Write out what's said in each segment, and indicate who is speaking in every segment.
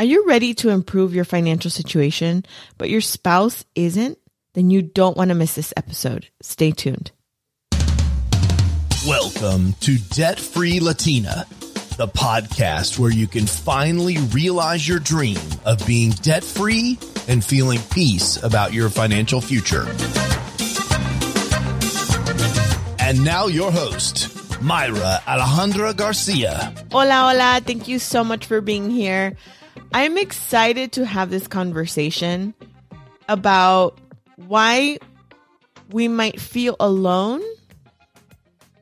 Speaker 1: Are you ready to improve your financial situation, but your spouse isn't? Then you don't want to miss this episode. Stay tuned.
Speaker 2: Welcome to Debt Free Latina, the podcast where you can finally realize your dream of being debt free and feeling peace about your financial future. And now, your host, Mayra Alejandra Garcia.
Speaker 1: Hola, hola. Thank you so much for being here. I'm excited to have this conversation about why we might feel alone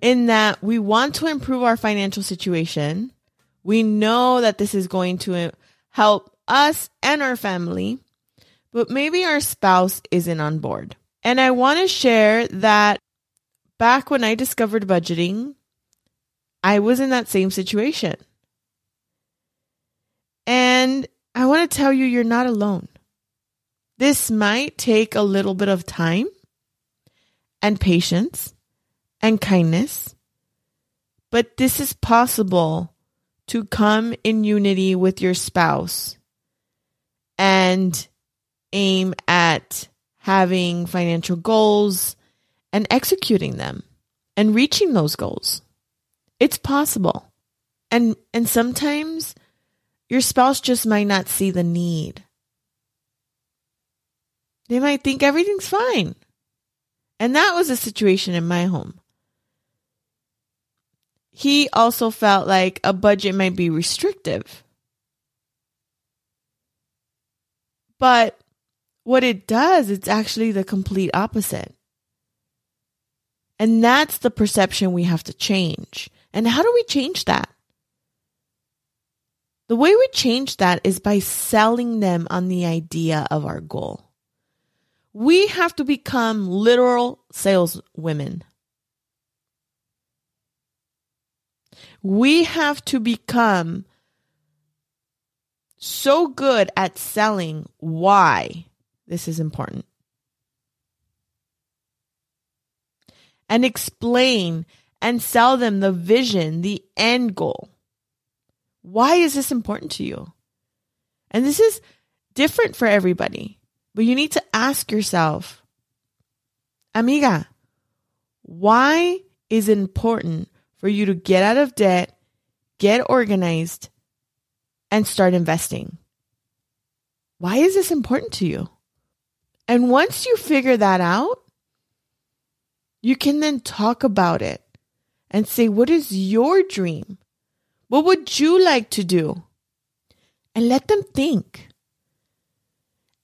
Speaker 1: in that we want to improve our financial situation. We know that this is going to help us and our family, but maybe our spouse isn't on board. And I want to share that back when I discovered budgeting, I was in that same situation. And I want to tell you, you're not alone. This might take a little bit of time and patience and kindness, but this is possible to come in unity with your spouse and aim at having financial goals and executing them and reaching those goals. It's possible. And and sometimes your spouse just might not see the need. They might think everything's fine. And that was a situation in my home. He also felt like a budget might be restrictive. But what it does, it's actually the complete opposite. And that's the perception we have to change. And how do we change that? The way we change that is by selling them on the idea of our goal. We have to become literal saleswomen. We have to become so good at selling why this is important. And explain and sell them the vision, the end goal. Why is this important to you? And this is different for everybody, but you need to ask yourself, Amiga, why is it important for you to get out of debt, get organized, and start investing? Why is this important to you? And once you figure that out, you can then talk about it and say, What is your dream? What would you like to do? And let them think.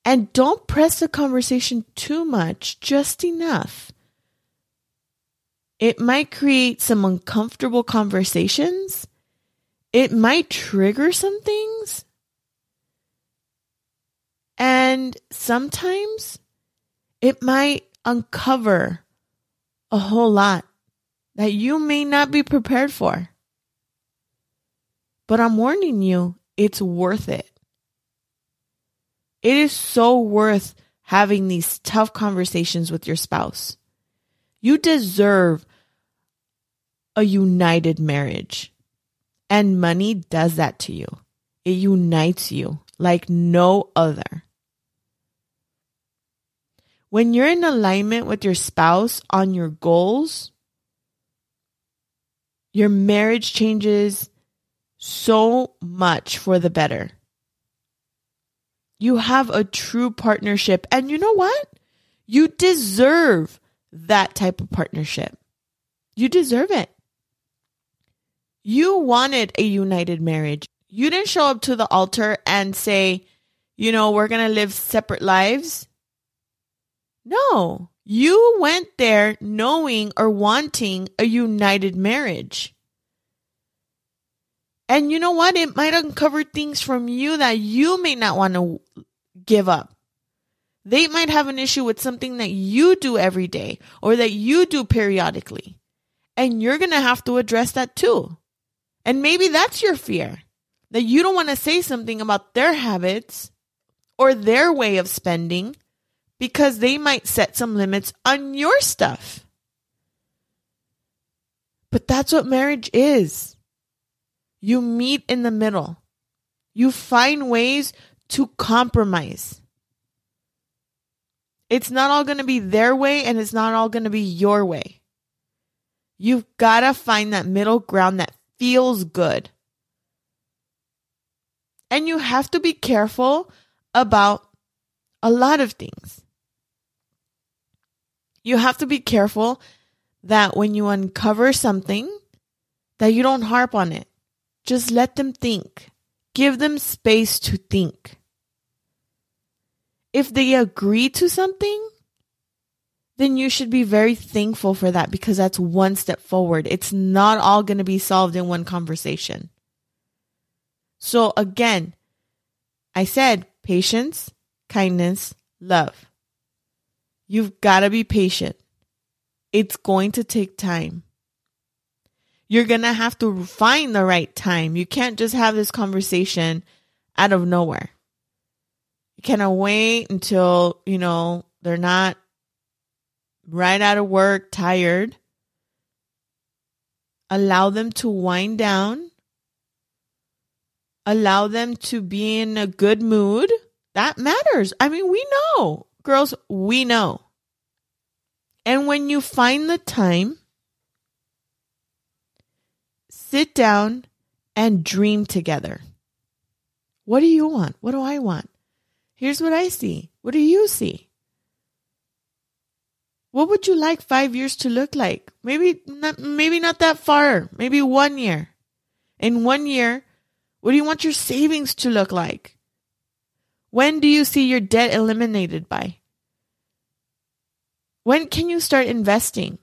Speaker 1: And don't press the conversation too much, just enough. It might create some uncomfortable conversations. It might trigger some things. And sometimes it might uncover a whole lot that you may not be prepared for. But I'm warning you, it's worth it. It is so worth having these tough conversations with your spouse. You deserve a united marriage. And money does that to you. It unites you like no other. When you're in alignment with your spouse on your goals, your marriage changes so much for the better. You have a true partnership. And you know what? You deserve that type of partnership. You deserve it. You wanted a united marriage. You didn't show up to the altar and say, you know, we're going to live separate lives. No, you went there knowing or wanting a united marriage. And you know what? It might uncover things from you that you may not want to give up. They might have an issue with something that you do every day or that you do periodically. And you're going to have to address that too. And maybe that's your fear that you don't want to say something about their habits or their way of spending because they might set some limits on your stuff. But that's what marriage is. You meet in the middle You find ways to compromise. It's not all going to be their way and it's not all going to be your way. You've got to find that middle ground that feels good. And you have to be careful about a lot of things. You have to be careful that when you uncover something that you don't harp on it. Just let them think. Give them space to think. If they agree to something, then you should be very thankful for that because that's one step forward. It's not all going to be solved in one conversation. So again, I said patience, kindness, love. You've got to be patient. It's going to take time. You're going to have to find the right time. You can't just have this conversation out of nowhere. You cannot wait until, you know, they're not right out of work, tired. Allow them to wind down. Allow them to be in a good mood. That matters. I mean, we know, girls, we know. And when you find the time, sit down and dream together. What do you want? What do I want? Here's what I see. What do you see? What would you like 5 years to look like? Maybe not maybe not that far. Maybe 1 year. In 1 year, what do you want your savings to look like? When do you see your debt eliminated by? When can you start investing?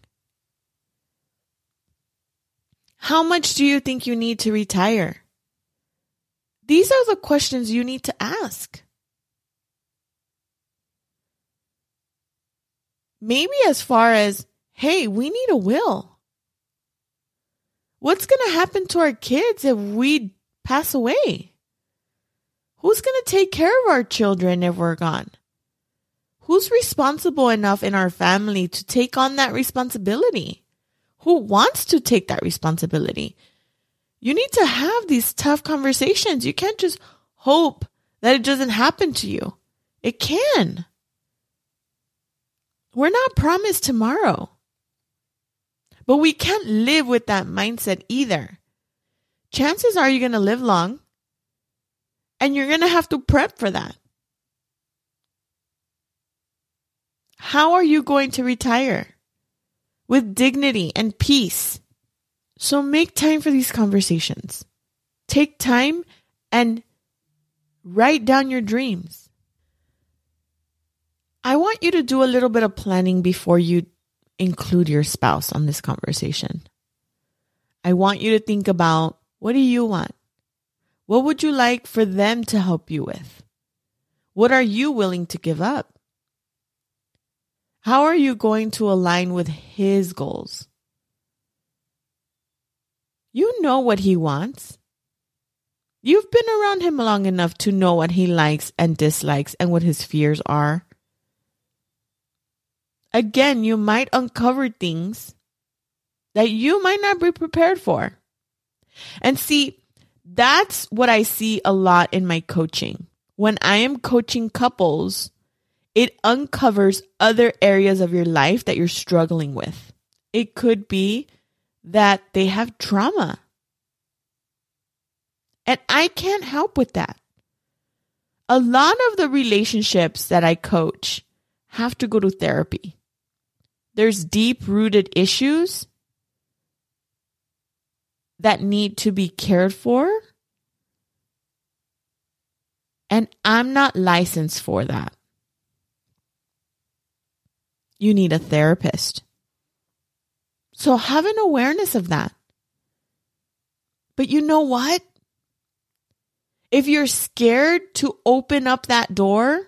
Speaker 1: How much do you think you need to retire? These are the questions you need to ask. Maybe as far as, hey, we need a will. What's going to happen to our kids if we pass away? Who's going to take care of our children if we're gone? Who's responsible enough in our family to take on that responsibility? Who wants to take that responsibility? You need to have these tough conversations. You can't just hope that it doesn't happen to you. It can. We're not promised tomorrow. But we can't live with that mindset either. Chances are you're going to live long and you're going to have to prep for that. How are you going to retire? With dignity and peace. So make time for these conversations. Take time and write down your dreams. I want you to do a little bit of planning before you include your spouse on this conversation. I want you to think about what do you want? What would you like for them to help you with? What are you willing to give up? How are you going to align with his goals? You know what he wants. You've been around him long enough to know what he likes and dislikes and what his fears are. Again, you might uncover things that you might not be prepared for. And see, that's what I see a lot in my coaching. When I am coaching couples, it uncovers other areas of your life that you're struggling with. It could be that they have trauma. And I can't help with that. A lot of the relationships that I coach have to go to therapy. There's deep rooted issues that need to be cared for. And I'm not licensed for that you need a therapist. So have an awareness of that. But you know what? If you're scared to open up that door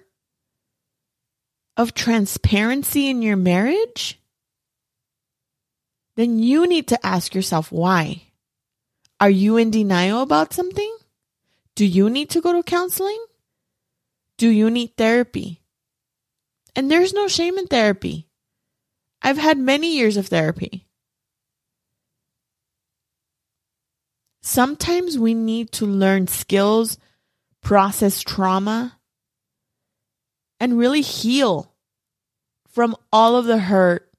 Speaker 1: of transparency in your marriage, then you need to ask yourself why. Are you in denial about something? Do you need to go to counseling? Do you need therapy? And there's no shame in therapy. I've had many years of therapy. Sometimes we need to learn skills process trauma, and really heal from all of the hurt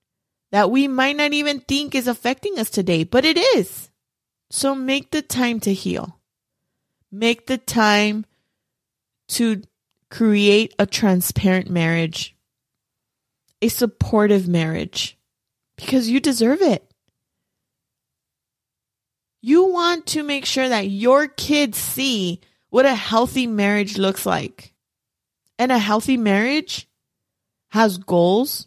Speaker 1: that we might not even think is affecting us today, but it is. So make the time to heal. Make the time to create a transparent marriage, a supportive marriage, because you deserve it. You want to make sure that your kids see what a healthy marriage looks like. And a healthy marriage has goals,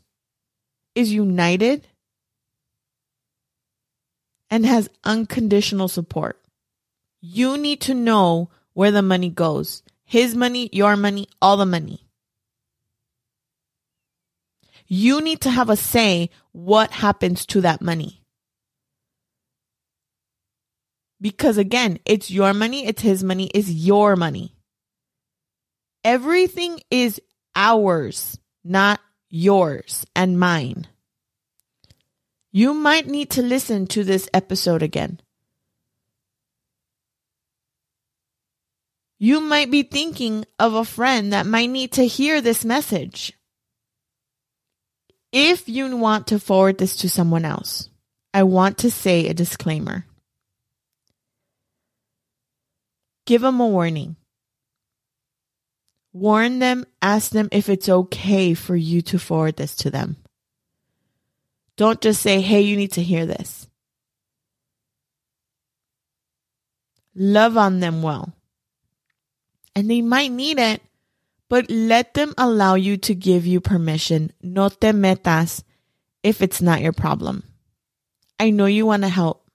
Speaker 1: is united, and has unconditional support. You need to know where the money goes his money, your money, all the money. You need to have a say what happens to that money. Because again, it's your money, it's his money, it's your money. Everything is ours, not yours and mine. You might need to listen to this episode again. You might be thinking of a friend that might need to hear this message. If you want to forward this to someone else, I want to say a disclaimer. Give them a warning. Warn them, ask them if it's okay for you to forward this to them. Don't just say, hey, you need to hear this. Love on them well. And they might need it, but let them allow you to give you permission. No te metas if it's not your problem. I know you want to help,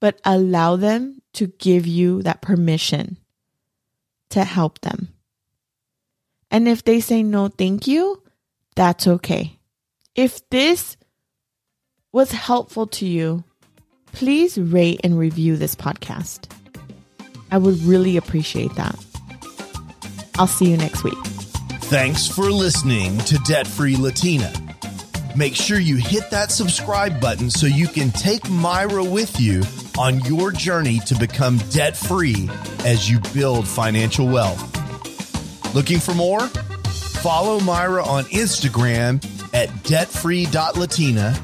Speaker 1: but allow them to give you that permission to help them. And if they say no, thank you, that's okay. If this was helpful to you, please rate and review this podcast. I would really appreciate that. I'll see you next week.
Speaker 2: Thanks for listening to Debt Free Latina. Make sure you hit that subscribe button so you can take Mayra with you on your journey to become debt free as you build financial wealth. Looking for more? Follow Mayra on Instagram at debtfree.latina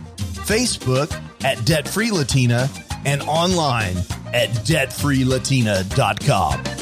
Speaker 2: Facebook at Debt Free Latina, and online at debtfreelatina.com.